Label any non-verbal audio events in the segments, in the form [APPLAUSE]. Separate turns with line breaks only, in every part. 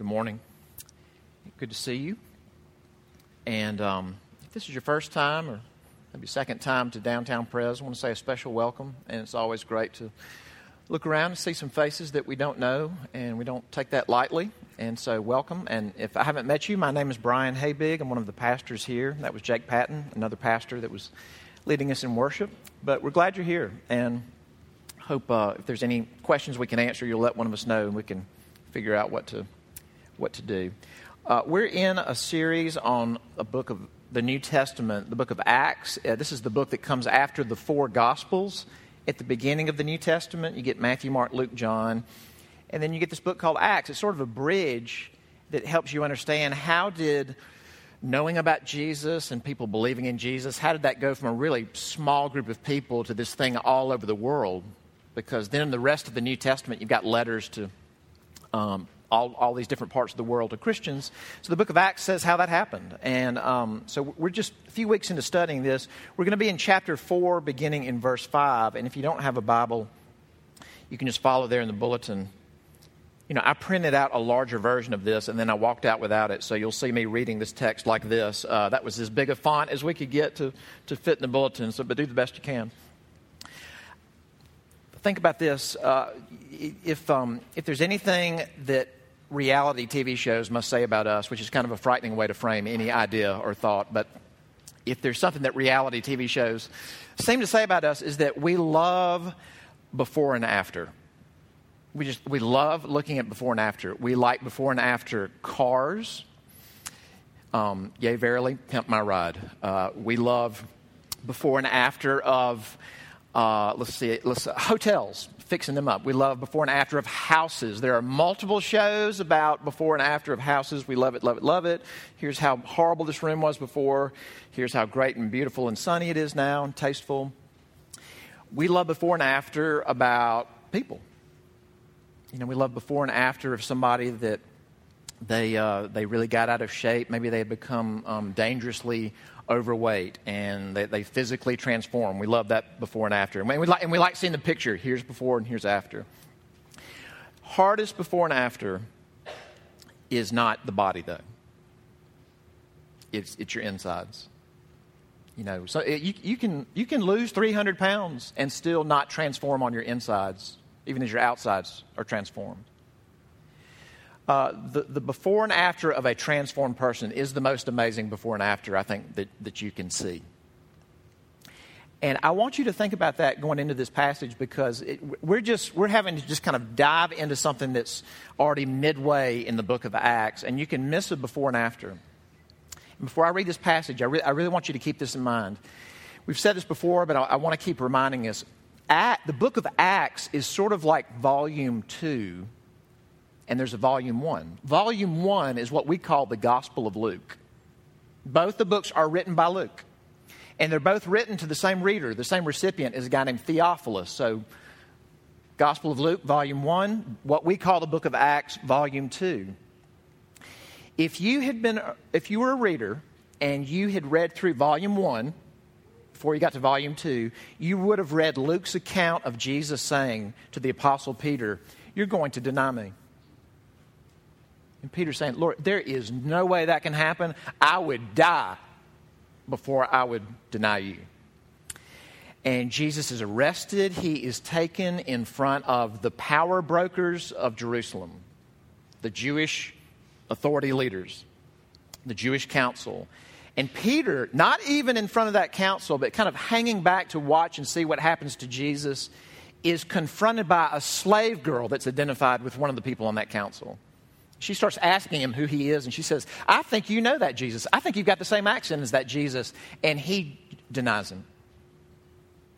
Good morning. Good to see you. And um, if this is your first time or maybe second time to Downtown Pres, I want to say a special welcome. And it's always great to look around and see some faces that we don't know, and we don't take that lightly. And so, welcome. And if I haven't met you, my name is Brian Habig. I'm one of the pastors here. That was Jake Patton, another pastor that was leading us in worship. But we're glad you're here. And hope uh, if there's any questions we can answer, you'll let one of us know, and we can figure out what to what to do. Uh, we're in a series on a book of the New Testament, the book of Acts. Uh, this is the book that comes after the four Gospels. At the beginning of the New Testament, you get Matthew, Mark, Luke, John, and then you get this book called Acts. It's sort of a bridge that helps you understand how did knowing about Jesus and people believing in Jesus, how did that go from a really small group of people to this thing all over the world? Because then in the rest of the New Testament, you've got letters to um, all, all these different parts of the world to Christians. So the book of Acts says how that happened. And um, so we're just a few weeks into studying this. We're going to be in chapter 4, beginning in verse 5. And if you don't have a Bible, you can just follow there in the bulletin. You know, I printed out a larger version of this and then I walked out without it. So you'll see me reading this text like this. Uh, that was as big a font as we could get to, to fit in the bulletin, so, but do the best you can think about this. Uh, if, um, if there's anything that reality TV shows must say about us, which is kind of a frightening way to frame any idea or thought, but if there's something that reality TV shows seem to say about us is that we love before and after. We just we love looking at before and after. We like before and after cars. Um, yea, verily, pimp my ride. Uh, we love before and after of uh, let's see, let's, uh, hotels, fixing them up. We love before and after of houses. There are multiple shows about before and after of houses. We love it, love it, love it. Here's how horrible this room was before. Here's how great and beautiful and sunny it is now and tasteful. We love before and after about people. You know, we love before and after of somebody that they, uh, they really got out of shape. Maybe they had become um, dangerously overweight and they, they physically transform. We love that before and after. And we, like, and we like seeing the picture here's before and here's after. Hardest before and after is not the body, though, it's, it's your insides. You know, so it, you, you, can, you can lose 300 pounds and still not transform on your insides, even as your outsides are transformed. Uh, the, the before and after of a transformed person is the most amazing before and after, I think, that, that you can see. And I want you to think about that going into this passage because it, we're just we're having to just kind of dive into something that's already midway in the book of Acts, and you can miss a before and after. And before I read this passage, I, re- I, really want you to keep this in mind. We've said this before, but I, I want to keep reminding us. At, the book of Acts is sort of like volume two and there's a volume one. Volume one is what we call the Gospel of Luke. Both the books are written by Luke, and they're both written to the same reader, the same recipient is a guy named Theophilus. So, Gospel of Luke, volume one, what we call the book of Acts, volume two. If you had been, if you were a reader and you had read through volume one, before you got to volume two, you would have read Luke's account of Jesus saying to the Apostle Peter, You're going to deny me. And Peter's saying, Lord, there is no way that can happen. I would die before I would deny you. And Jesus is arrested. He is taken in front of the power brokers of Jerusalem, the Jewish authority leaders, the Jewish council. And Peter, not even in front of that council, but kind of hanging back to watch and see what happens to Jesus, is confronted by a slave girl that's identified with one of the people on that council she starts asking him who he is, and she says, I think you know that Jesus. I think you've got the same accent as that Jesus. And he denies him.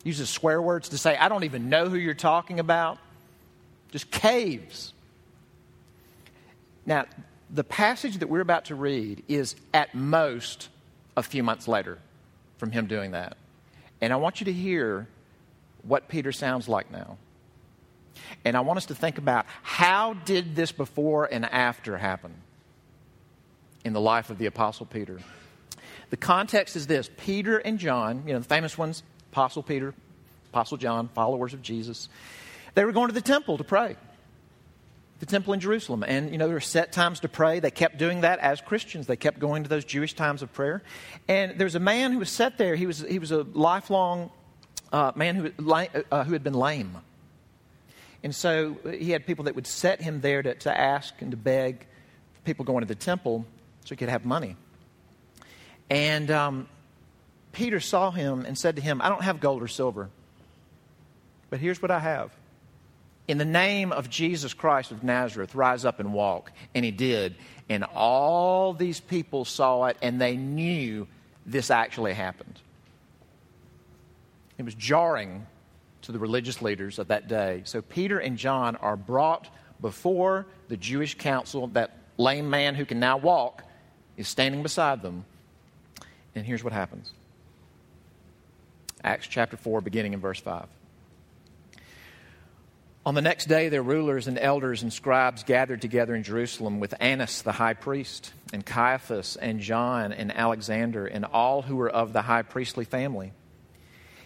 Uses swear words to say, I don't even know who you're talking about. Just caves. Now, the passage that we're about to read is at most a few months later from him doing that. And I want you to hear what Peter sounds like now. And I want us to think about how did this before and after happen in the life of the Apostle Peter? The context is this Peter and John, you know, the famous ones, Apostle Peter, Apostle John, followers of Jesus, they were going to the temple to pray. the temple in Jerusalem. And, you know, there were set times to pray. They kept doing that as Christians. They kept going to those Jewish times of prayer. And there was a man who was set there. He was, he was a lifelong uh, man who, uh, who had been lame. And so he had people that would set him there to, to ask and to beg people going to the temple so he could have money. And um, Peter saw him and said to him, I don't have gold or silver, but here's what I have. In the name of Jesus Christ of Nazareth, rise up and walk. And he did. And all these people saw it and they knew this actually happened. It was jarring to the religious leaders of that day. So Peter and John are brought before the Jewish council. That lame man who can now walk is standing beside them. And here's what happens Acts chapter 4, beginning in verse 5. On the next day, their rulers and elders and scribes gathered together in Jerusalem with Annas the high priest, and Caiaphas, and John, and Alexander, and all who were of the high priestly family.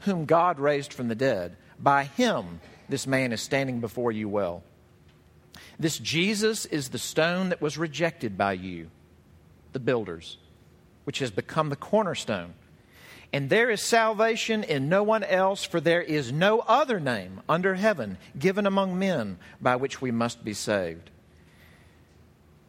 whom God raised from the dead, by him this man is standing before you well. This Jesus is the stone that was rejected by you, the builders which has become the cornerstone. And there is salvation in no one else, for there is no other name under heaven given among men by which we must be saved.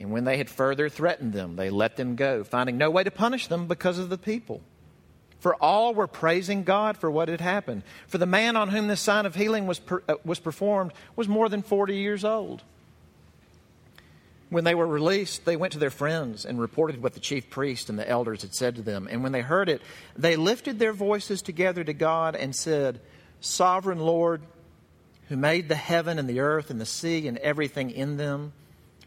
And when they had further threatened them, they let them go, finding no way to punish them because of the people. For all were praising God for what had happened. For the man on whom this sign of healing was, per, uh, was performed was more than 40 years old. When they were released, they went to their friends and reported what the chief priest and the elders had said to them. And when they heard it, they lifted their voices together to God and said, Sovereign Lord, who made the heaven and the earth and the sea and everything in them,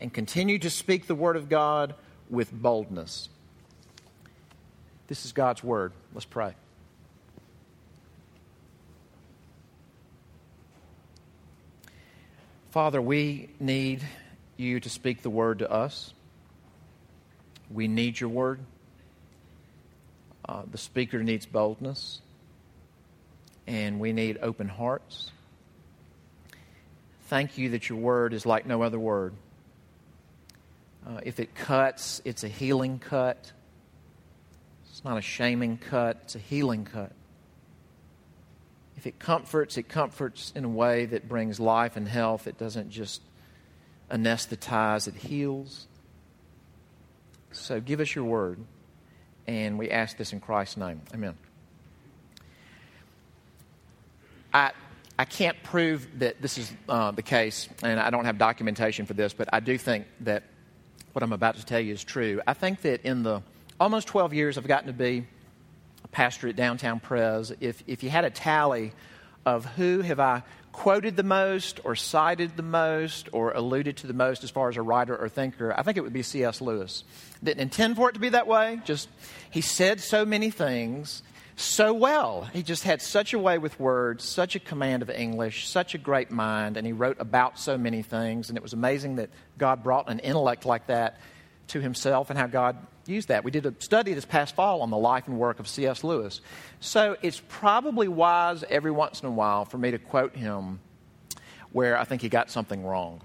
and continue to speak the word of God with boldness. This is God's word. Let's pray. Father, we need you to speak the word to us. We need your word. Uh, the speaker needs boldness, and we need open hearts. Thank you that your word is like no other word. Uh, if it cuts, it's a healing cut. It's not a shaming cut, it's a healing cut. If it comforts, it comforts in a way that brings life and health. It doesn't just anesthetize, it heals. So give us your word. And we ask this in Christ's name. Amen. I, I can't prove that this is uh, the case, and I don't have documentation for this, but I do think that what I'm about to tell you is true. I think that in the almost 12 years I've gotten to be a pastor at Downtown Pres, if, if you had a tally of who have I quoted the most or cited the most or alluded to the most as far as a writer or thinker, I think it would be C.S. Lewis. Didn't intend for it to be that way, just he said so many things so well. He just had such a way with words, such a command of English, such a great mind, and he wrote about so many things. And it was amazing that God brought an intellect like that to himself and how God used that. We did a study this past fall on the life and work of C.S. Lewis. So it's probably wise every once in a while for me to quote him where I think he got something wrong.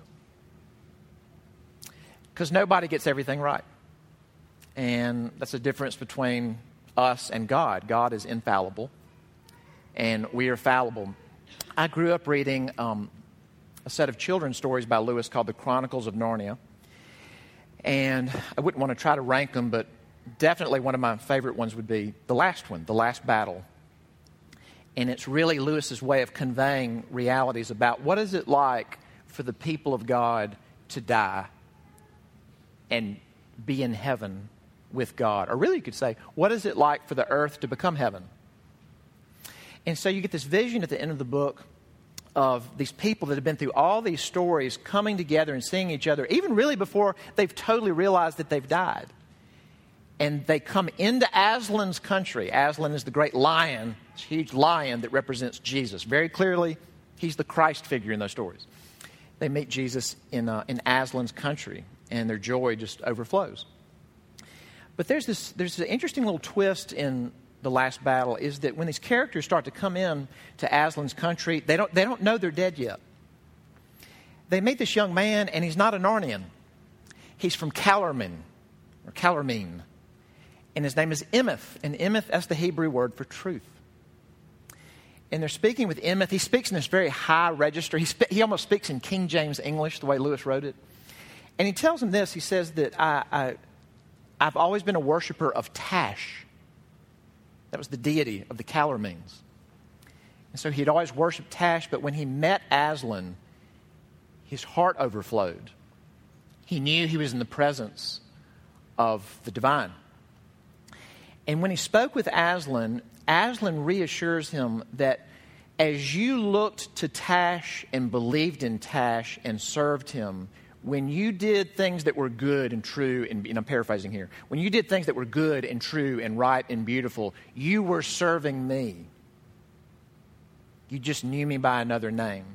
Because nobody gets everything right. And that's the difference between us and God. God is infallible, and we are fallible. I grew up reading um, a set of children's stories by Lewis called The Chronicles of Narnia. And I wouldn't want to try to rank them, but definitely one of my favorite ones would be the last one, The Last Battle. And it's really Lewis's way of conveying realities about what is it like for the people of God to die and be in heaven with God. Or really, you could say, what is it like for the earth to become heaven? And so you get this vision at the end of the book of these people that have been through all these stories coming together and seeing each other, even really before they've totally realized that they've died. And they come into Aslan's country. Aslan is the great lion, this huge lion that represents Jesus. Very clearly, he's the Christ figure in those stories. They meet Jesus in, uh, in Aslan's country, and their joy just overflows. But there's this there's an interesting little twist in the last battle is that when these characters start to come in to Aslan's country, they don't they don't know they're dead yet. They meet this young man, and he's not a Narnian. He's from Calormen, or Calormene. And his name is Emeth. And Emeth, that's the Hebrew word for truth. And they're speaking with Emeth. He speaks in this very high register. He, spe- he almost speaks in King James English, the way Lewis wrote it. And he tells him this. He says that I, I I've always been a worshiper of Tash. That was the deity of the Calormenes. And so he'd always worshiped Tash, but when he met Aslan, his heart overflowed. He knew he was in the presence of the divine. And when he spoke with Aslan, Aslan reassures him that as you looked to Tash and believed in Tash and served him, when you did things that were good and true, and, and, I'm paraphrasing here, when you did things that were good and true and right and beautiful, you were serving me. You just knew me by another name.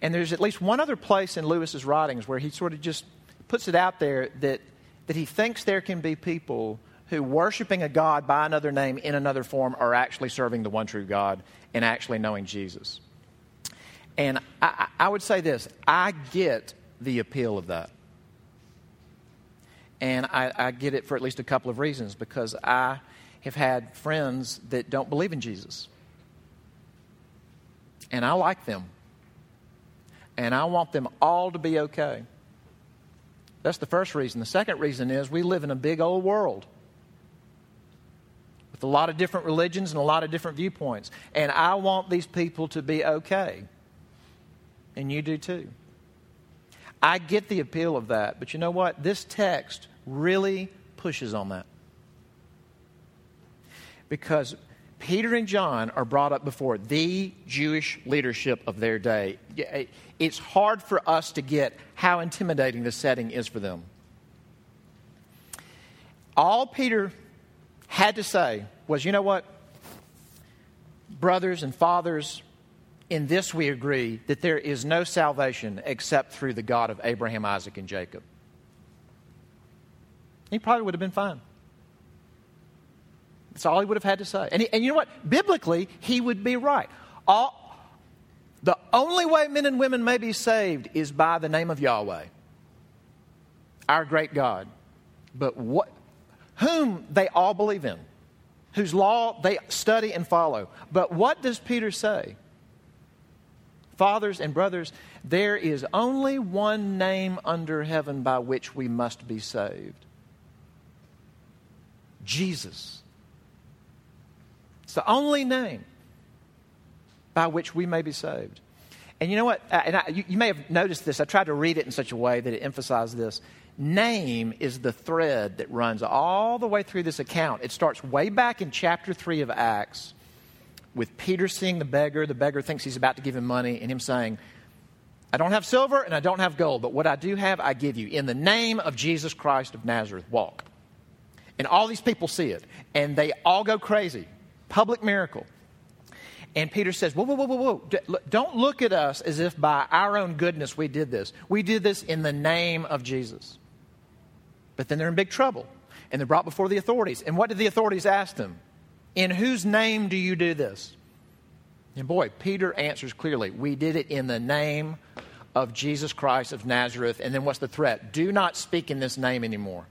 And there's at least one other place in Lewis's writings where he sort of just puts it out there that, that he thinks there can be people who, worshiping a God by another name in another form, are actually serving the one true God and actually knowing Jesus. And I, I would say this I get the appeal of that. And I, I get it for at least a couple of reasons because I have had friends that don't believe in Jesus. And I like them. And I want them all to be okay. That's the first reason. The second reason is we live in a big old world with a lot of different religions and a lot of different viewpoints. And I want these people to be okay. And you do too. I get the appeal of that, but you know what? This text really pushes on that. Because Peter and John are brought up before the Jewish leadership of their day. It's hard for us to get how intimidating the setting is for them. All Peter had to say was, you know what? Brothers and fathers, in this we agree that there is no salvation except through the God of Abraham, Isaac, and Jacob. He probably would have been fine. That's all he would have had to say. And, he, and you know what? Biblically, he would be right. All, the only way men and women may be saved is by the name of Yahweh, our great God. But what, whom they all believe in, whose law they study and follow. But what does Peter say? Fathers and brothers, there is only one name under heaven by which we must be saved Jesus. It's the only name by which we may be saved. And you know what? And I, you, you may have noticed this. I tried to read it in such a way that it emphasized this. Name is the thread that runs all the way through this account. It starts way back in chapter 3 of Acts with Peter seeing the beggar. The beggar thinks he's about to give him money, and him saying, I don't have silver and I don't have gold, but what I do have, I give you. In the name of Jesus Christ of Nazareth, walk. And all these people see it, and they all go crazy. Public miracle. And Peter says, Whoa, whoa, whoa, whoa, whoa. Don't look at us as if by our own goodness we did this. We did this in the name of Jesus. But then they're in big trouble, and they're brought before the authorities. And what did the authorities ask them? In whose name do you do this? And boy, Peter answers clearly We did it in the name of Jesus Christ of Nazareth. And then what's the threat? Do not speak in this name anymore.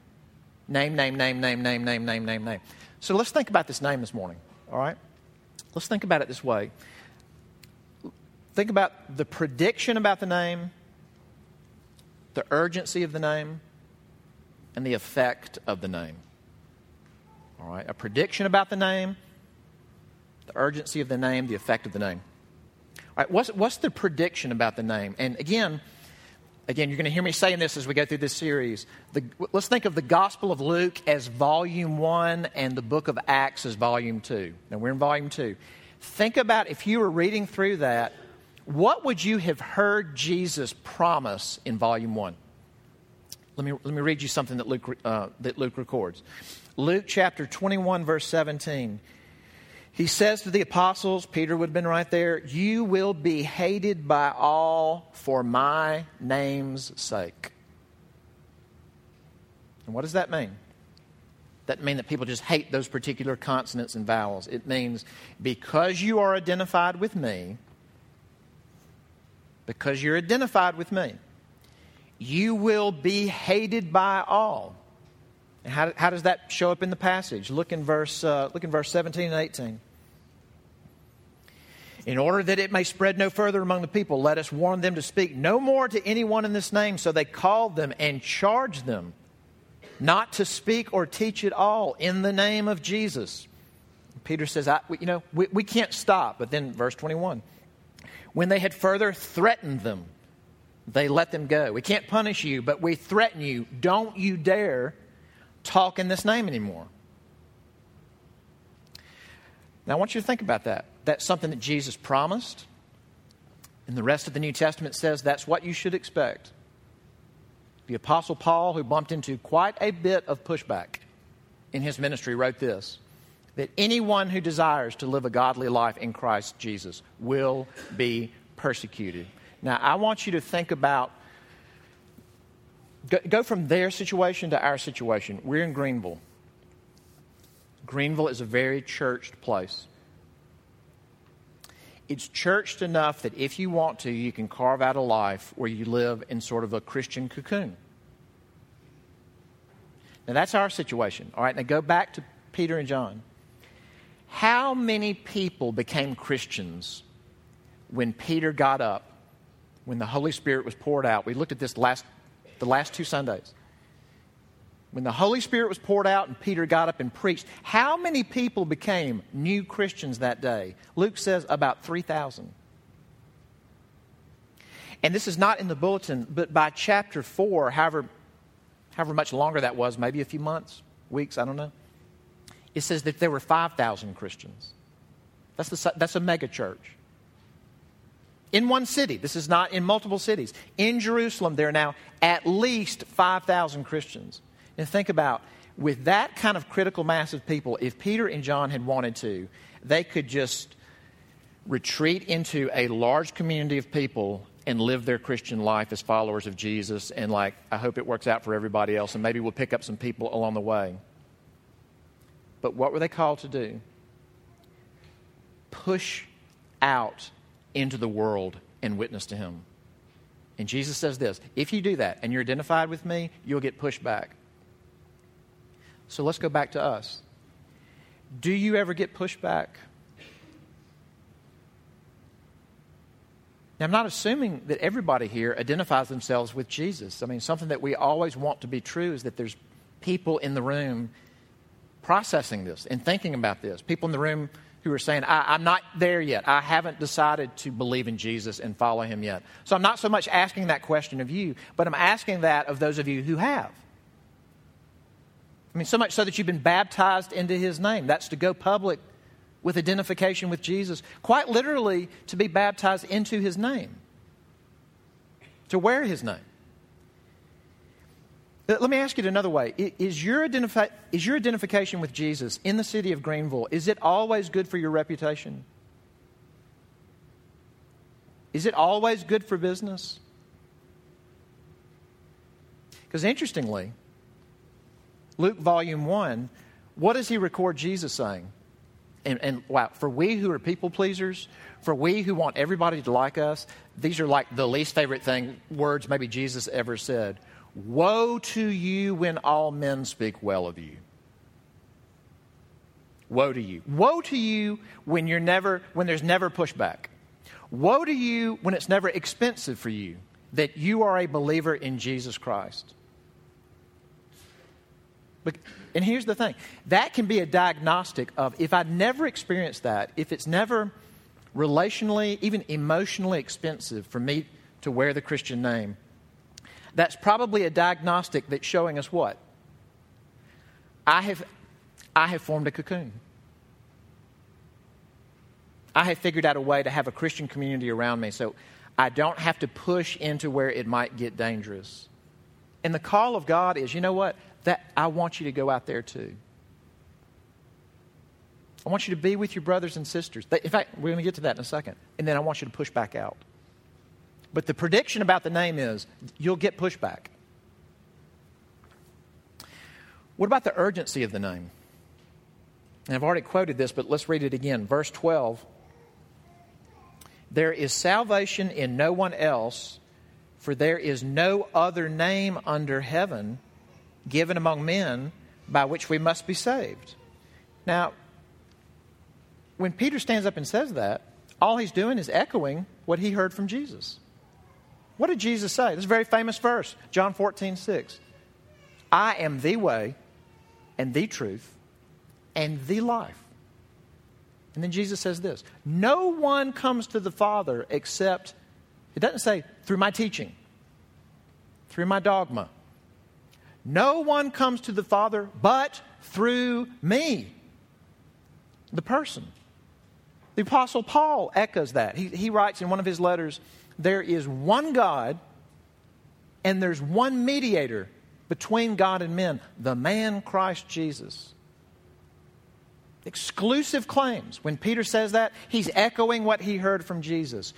Name, name, name, name, name, name, name, name, name. So let's think about this name this morning, all right? Let's think about it this way. Think about the prediction about the name, the urgency of the name, and the effect of the name. All right? A prediction about the name, the urgency of the name, the effect of the name. All right, what's, what's the prediction about the name? And again, again, you're going to hear me saying this as we go through this series. The, let's think of the Gospel of Luke as volume one and the book of Acts as volume two. Now, we're in volume two. Think about if you were reading through that, what would you have heard Jesus promise in volume one? Let me, let me read you something that Luke, uh, that Luke records. Luke chapter 21, verse 17. He says to the apostles, Peter would have been right there, You will be hated by all for my name's sake. And what does that mean? That mean that people just hate those particular consonants and vowels. It means because you are identified with me, because you're identified with me, you will be hated by all. And how, how does that show up in the passage? Look in verse, uh, look in verse 17 and 18. In order that it may spread no further among the people, let us warn them to speak no more to anyone in this name. So they called them and charged them not to speak or teach at all in the name of Jesus. Peter says, I, you know, we, we can't stop. But then, verse 21 when they had further threatened them, they let them go. We can't punish you, but we threaten you. Don't you dare talk in this name anymore. Now, I want you to think about that. That's something that Jesus promised. And the rest of the New Testament says that's what you should expect. The Apostle Paul, who bumped into quite a bit of pushback in his ministry, wrote this that anyone who desires to live a godly life in Christ Jesus will be persecuted. Now, I want you to think about go, go from their situation to our situation. We're in Greenville. Greenville is a very churched place. It's churched enough that if you want to, you can carve out a life where you live in sort of a Christian cocoon. Now, that's our situation. All right, now go back to Peter and John. How many people became Christians when Peter got up, when the Holy Spirit was poured out? We looked at this last, the last two Sundays when the Holy Spirit was poured out and Peter got up and preached, how many people became new Christians that day? Luke says about 3,000. And this is not in the bulletin, but by chapter 4, however, however much longer that was, maybe a few months, weeks, I don't know, it says that there were 5,000 Christians. That's, the, that's a mega church. In one city, this is not in multiple cities. In Jerusalem, there are now at least 5,000 Christians. And think about with that kind of critical mass of people, if Peter and John had wanted to, they could just retreat into a large community of people and live their Christian life as followers of Jesus. And, like, I hope it works out for everybody else, and maybe we'll pick up some people along the way. But what were they called to do? Push out into the world and witness to Him. And Jesus says this if you do that and you're identified with me, you'll get pushed back. So let's go back to us. Do you ever get pushed back? Now, I'm not assuming that everybody here identifies themselves with Jesus. I mean, something that we always want to be true is that there's people in the room processing this and thinking about this. People in the room who are saying, I, am not there yet. I haven't decided to believe in Jesus and follow him yet. So I'm not so much asking that question of you, but I'm asking that of those of you who have. I mean, so much so that you've been baptized into his name. That's to go public with identification with Jesus. Quite literally, to be baptized into his name, to wear his name. Uh, let me ask it another way. Is your, identifi- is your identification with Jesus in the city of Greenville, is it always good for your reputation? Is it always good for business? Because interestingly, Luke volume 1, what does he record Jesus saying? And, and, wow, for we who are people pleasers, for we who want everybody to like us, these are like the least favorite thing words maybe Jesus ever said. Woe to you when all men speak well of you. Woe to you. Woe to you when you're never when there's never pushback. Woe to you when it's never expensive for you that you are a believer in Jesus Christ. But, and here's the thing that can be a diagnostic of if I never experienced that, if it's never relationally, even emotionally expensive for me to wear the Christian name, that's probably a diagnostic that's showing us what? I have, I have formed a cocoon. I have figured out a way to have a Christian community around me so I don't have to push into where it might get dangerous. And the call of God is, you know what? That I want you to go out there too. I want you to be with your brothers and sisters. In fact, we're going to get to that in a second. And then I want you to push back out. But the prediction about the name is you'll get pushback. What about the urgency of the name? And I've already quoted this, but let's read it again. Verse 12 There is salvation in no one else, for there is no other name under heaven given among men by which we must be saved. Now, when Peter stands up and says that, all he's doing is echoing what he heard from Jesus. What did Jesus say? This is a very famous verse, John 14, 6. I am the way and the truth and the life. And then Jesus says this No one comes to the Father except, it doesn't say through my teaching, through my dogma. No one comes to the Father but through me, the person. The Apostle Paul echoes that. He, he writes in one of his letters, there is one God and there's one mediator between God and men, the man Christ Jesus. Exclusive claims. When Peter says that, he's echoing what he heard from Jesus.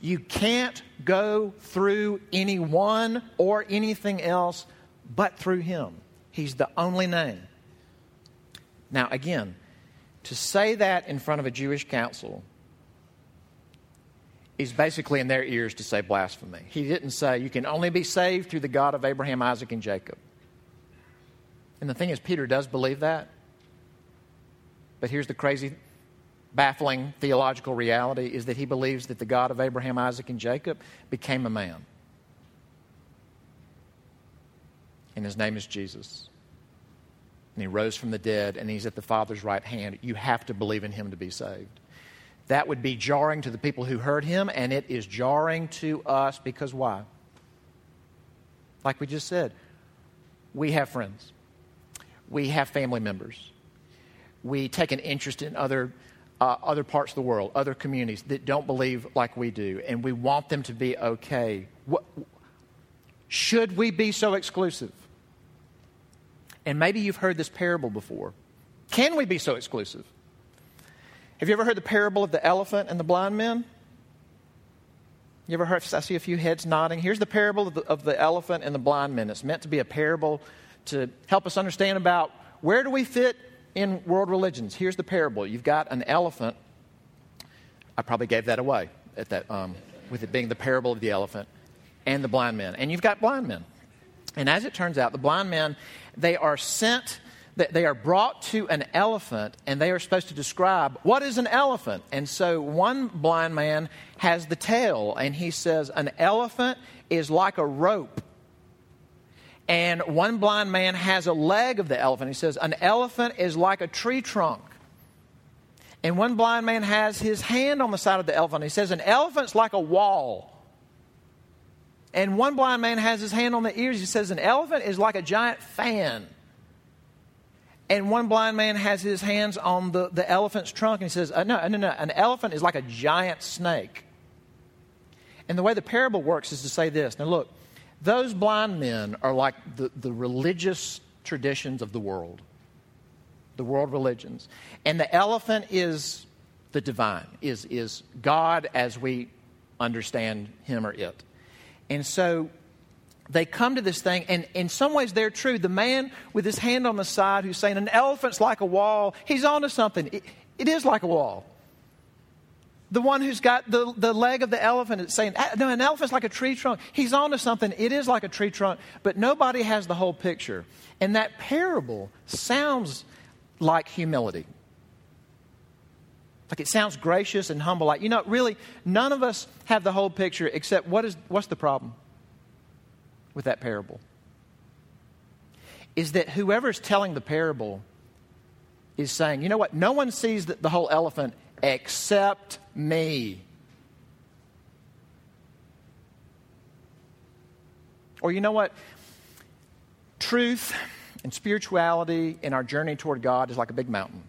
You can't go through anyone or anything else but through him. He's the only name. Now, again, to say that in front of a Jewish council He's basically in their ears to say blasphemy. He didn't say you can only be saved through the God of Abraham, Isaac, and Jacob. And the thing is, Peter does believe that. But here's the crazy, baffling theological reality is that he believes that the God of Abraham, Isaac, and Jacob became a man. And his name is Jesus. And he rose from the dead, and he's at the Father's right hand. You have to believe in him to be saved. That would be jarring to the people who heard him, and it is jarring to us because why? Like we just said, we have friends, we have family members, we take an interest in other. Uh, other parts of the world, other communities that don't believe like we do, and we want them to be okay. What, should we be so exclusive? And maybe you've heard this parable before. Can we be so exclusive? Have you ever heard the parable of the elephant and the blind men? You ever heard? I see a few heads nodding. Here's the parable of the, of the elephant and the blind men. It's meant to be a parable to help us understand about where do we fit in world religions. Here's the parable. You've got an elephant. I probably gave that away at that, um, with it being the parable of the elephant and the blind men. And you've got blind men. And as it turns out, the blind men, they are sent they are brought to an elephant and they are supposed to describe what is an elephant. And so one blind man has the tail and he says, An elephant is like a rope. And one blind man has a leg of the elephant. He says, An elephant is like a tree trunk. And one blind man has his hand on the side of the elephant. He says, An elephant's like a wall. And one blind man has his hand on the ears. He says, An elephant is like a giant fan. And one blind man has his hands on the, the elephant's trunk and he says, uh, no, no, no, an elephant is like a giant snake. And the way the parable works is to say this. Now, look, those blind men are like the, the religious traditions of the world, the world religions. And the elephant is the divine, is, is God as we understand him or it. And so they come to this thing, and in some ways they're true. The man with his hand on the side who's saying, An elephant's like a wall, he's onto something. it, it is like a wall. The one who's got the, the leg of the elephant is saying, ah, No, an elephant's like a tree trunk. He's onto something. It is like a tree trunk, but nobody has the whole picture. And that parable sounds like humility. Like it sounds gracious and humble. Like, you know, really, none of us have the whole picture except what is, what's the problem? With that parable is that whoever's telling the parable is saying, you know what? No one sees the, the whole elephant except me. Or you know what? Truth and spirituality in our journey toward God is like a big mountain.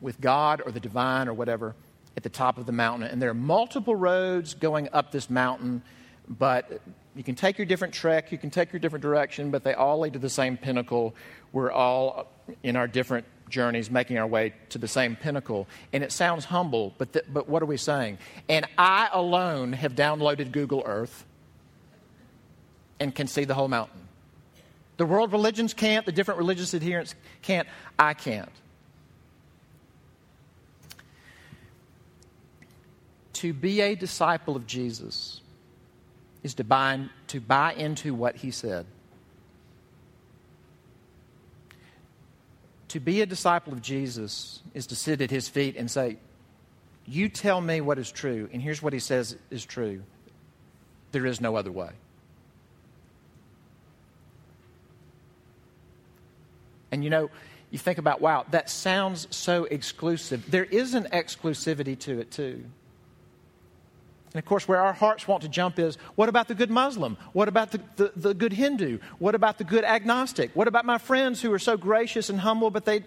With God or the divine or whatever at the top of the mountain. And there are multiple roads going up this mountain, but you can take your different trek, you can take your different direction, but they all lead to the same pinnacle. We're all in our different journeys making our way to the same pinnacle. And it sounds humble, but, th- but what are we saying? And I alone have downloaded Google Earth and can see the whole mountain. The world religions can't, the different religious adherents can't. I can't. To be a disciple of Jesus is to buy, to buy into what he said. To be a disciple of Jesus is to sit at his feet and say, You tell me what is true, and here's what he says is true. There is no other way. And you know, you think about, wow, that sounds so exclusive. There is an exclusivity to it, too. And of course, where our hearts want to jump is what about the good Muslim? What about the, the, the, good Hindu? What about the good agnostic? What about my friends who are so gracious and humble, but they,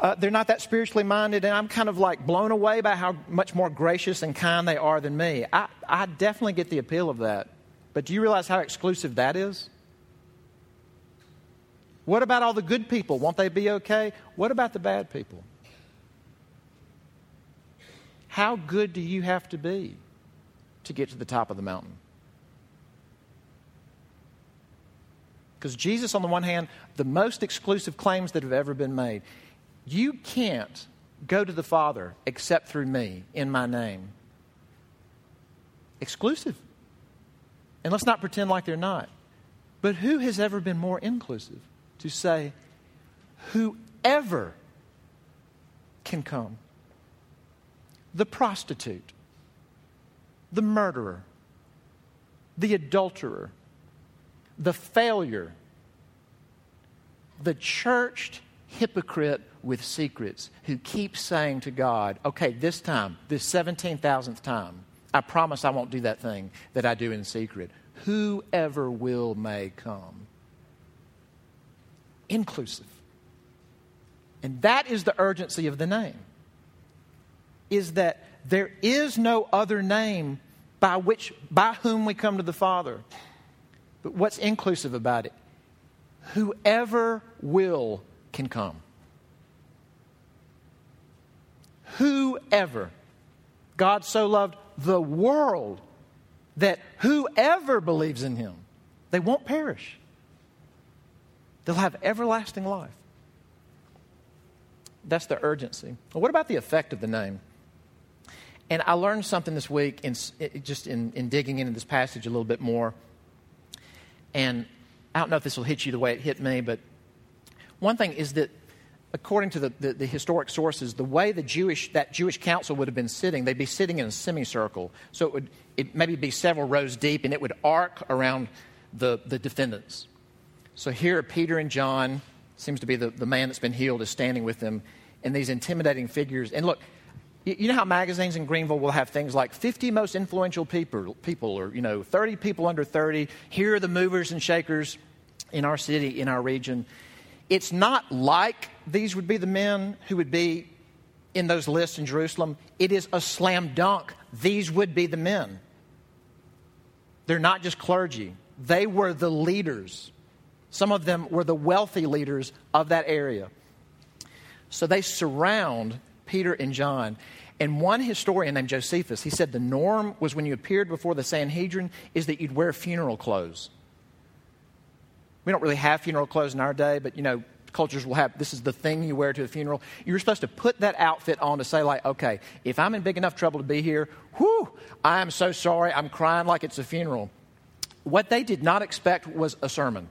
uh, they're not that spiritually minded? And I'm kind of like blown away by how much more gracious and kind they are than me. I, I definitely get the appeal of that. But do you realize how exclusive that is? What about all the good people? Won't they be okay? What about the bad people? How good do you have to be? To get to the top of the mountain. Because Jesus, on the one hand, the most exclusive claims that have ever been made. You can't go to the Father except through me in my name. Exclusive. And let's not pretend like they're not. But who has ever been more inclusive to say, whoever can come? The prostitute, the murderer, the adulterer, the failure, the churched hypocrite with secrets who keeps saying to God, okay, this time, this 17,000th time, I promise I won't do that thing that I do in secret. Whoever will may come. Inclusive. And that is the urgency of the name. Is that there is no other name by which by whom we come to the Father. But what's inclusive about it? Whoever will can come. Whoever. God so loved the world that whoever believes in him, they won't perish. They'll have everlasting life. That's the urgency. Well, what about the effect of the name? And I learned something this week, in, just in, in digging into this passage a little bit more. And I don't know if this will hit you the way it hit me, but One thing is that according to the, the, the, historic sources, the way the Jewish, that Jewish council would have been sitting, they'd be sitting in a semicircle. So it would it maybe be several rows deep, and it would arc around the, the defendants. So here, Peter and John, seems to be the, the man that's been healed, is standing with them, and these intimidating figures. And look, you know how magazines in Greenville will have things like 50 most influential people, people or, you know, 30 people under 30. Here are the movers and shakers in our city, in our region. It's not like these would be the men who would be in those lists in Jerusalem. It is a slam dunk. These would be the men. They're not just clergy, they were the leaders. Some of them were the wealthy leaders of that area. So they surround Peter and John. And one historian named Josephus, he said the norm was when you appeared before the Sanhedrin is that you'd wear funeral clothes. We don't really have funeral clothes in our day, but you know, cultures will have this is the thing you wear to a funeral. You're supposed to put that outfit on to say, like, okay, if I'm in big enough trouble to be here, whew, I am so sorry. I'm crying like it's a funeral. What they did not expect was a sermon.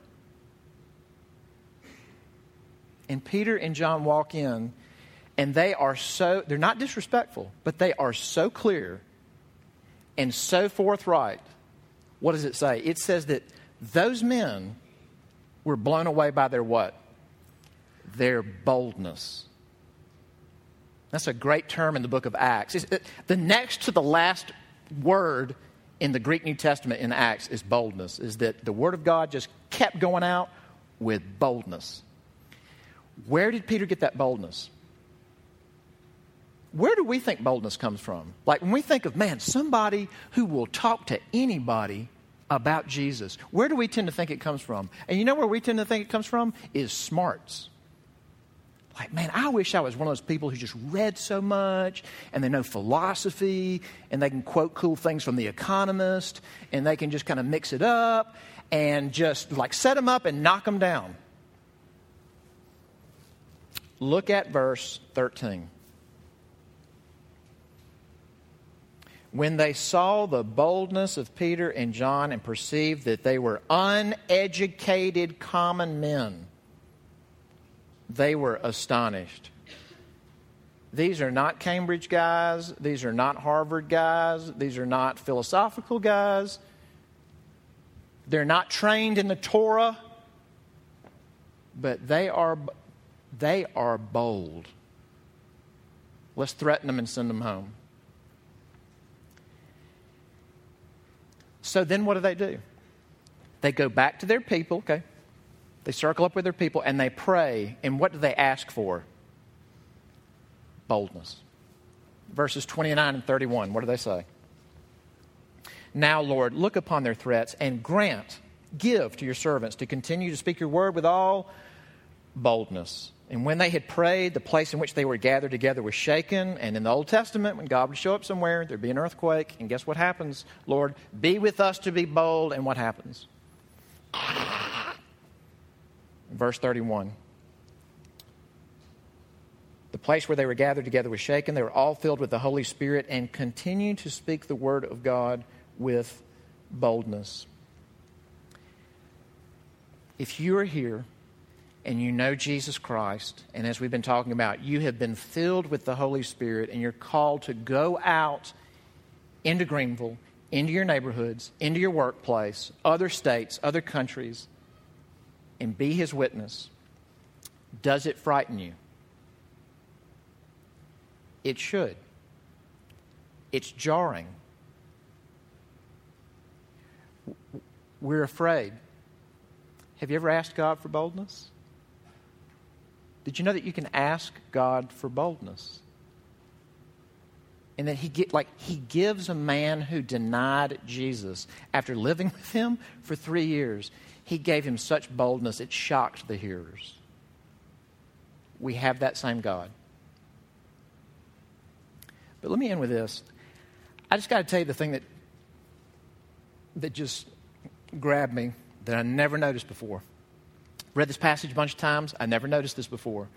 And Peter and John walk in and they are so, they're not disrespectful, but they are so clear and so forthright. What does it say? It says that those men were blown away by their what? Their boldness. That's a great term in the book of Acts. It, the next to the last word in the Greek New Testament in Acts is boldness, is that the Word of God just kept going out with boldness. Where did Peter get that boldness? Where do we think boldness comes from? Like when we think of, man, somebody who will talk to anybody about Jesus, where do we tend to think it comes from? And you know where we tend to think it comes from? Is smarts. Like, man, I wish I was one of those people who just read so much and they know philosophy and they can quote cool things from The Economist and they can just kind of mix it up and just like set them up and knock them down. Look at verse 13. When they saw the boldness of Peter and John and perceived that they were uneducated common men, they were astonished. These are not Cambridge guys. These are not Harvard guys. These are not philosophical guys. They're not trained in the Torah, but they are, they are bold. Let's threaten them and send them home. So then what do they do? They go back to their people, okay? They circle up with their people and they pray. And what do they ask for? Boldness. Verses 29 and 31, what do they say? Now, Lord, look upon their threats and grant, give to your servants to continue to speak your word with all boldness and when they had prayed, the place in which they were gathered together was shaken. And in the Old Testament, when God would show up somewhere, there'd be an earthquake. And guess what happens? Lord, be with us to be bold. And what happens? Verse 31. The place where they were gathered together was shaken. They were all filled with the Holy Spirit and continued to speak the word of God with boldness. If you are here and you know Jesus Christ, and as we've been talking about, you have been filled with the Holy Spirit, and you're called to go out into Greenville, into your neighborhoods, into your workplace, other states, other countries, and be His witness, does it frighten you? It should. It's jarring. We're afraid. Have you ever asked God for boldness? Did you know that you can ask God for boldness? And that he get like he gives a man who denied Jesus after living [LAUGHS] with him for three years, he gave him such boldness it shocked the hearers. We have that same God. But let me end with this. I just got to tell you the thing that that just grabbed me that I never noticed before. Read this passage a bunch of times. I never noticed this before.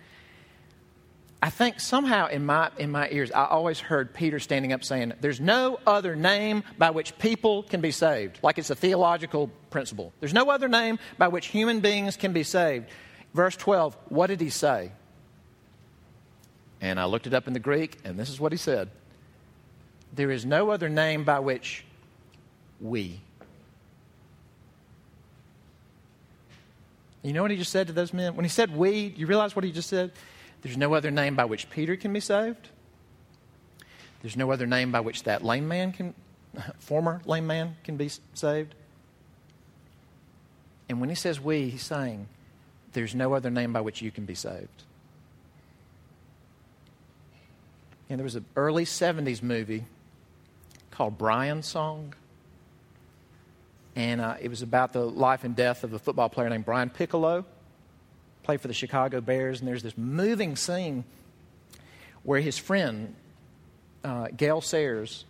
I think somehow in my, in my ears, I always heard Peter standing up saying, There's no other name by which people can be saved. Like it's a theological principle. There's no other name by which human beings can be saved. Verse 12, what did he say? And I looked it up in the Greek, and this is what he said There is no other name by which we. You know what he just said to those men? When he said we, you realize what he just said? There's no other name by which Peter can be saved. There's no other name by which that lame man can, [LAUGHS] former lame man can be saved. And when he says we, he's saying, there's no other name by which you can be saved. And there was an early 70s movie called Brian's Song. And uh, it was about the life and death of a football player named Brian Piccolo, played for the Chicago Bears. And there's this moving scene where his friend, uh, Gale Sayers,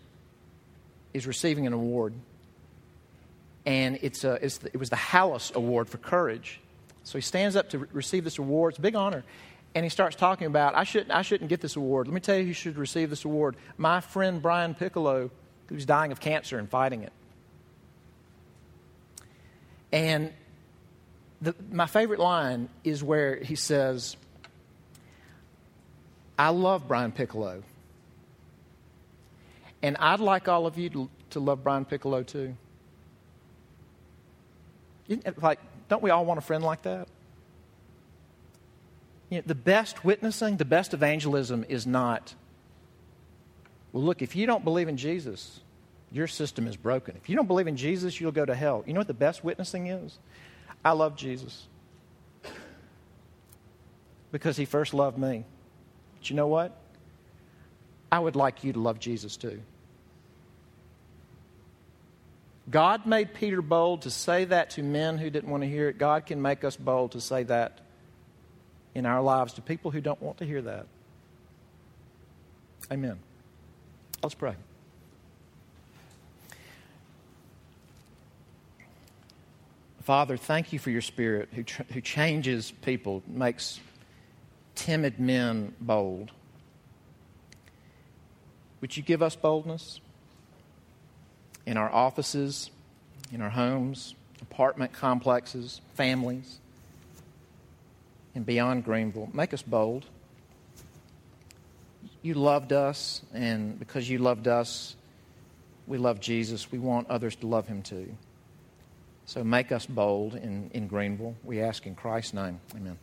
is receiving an award. And it's a, it's the, it was the Halas Award for Courage. So he stands up to re- receive this award. It's a big honor. And he starts talking about, I shouldn't, I shouldn't get this award. Let me tell you who should receive this award. My friend Brian Piccolo, who's dying of cancer and fighting it. And the, my favorite line is where he says, I love Brian Piccolo. And I'd like all of you to, to love Brian Piccolo too. Like, don't we all want a friend like that? You know, the best witnessing, the best evangelism is not, well, look, if you don't believe in Jesus, your system is broken. If you don't believe in Jesus, you'll go to hell. You know what the best witnessing is? I love Jesus because he first loved me. But you know what? I would like you to love Jesus too. God made Peter bold to say that to men who didn't want to hear it. God can make us bold to say that in our lives to people who don't want to hear that. Amen. Let's pray. Father, thank you for your spirit who, who changes people, makes timid men bold. Would you give us boldness in our offices, in our homes, apartment complexes, families, and beyond Greenville? Make us bold. You loved us, and because you loved us, we love Jesus. We want others to love him too. So make us bold in, in Greenville. We ask in Christ's name. Amen.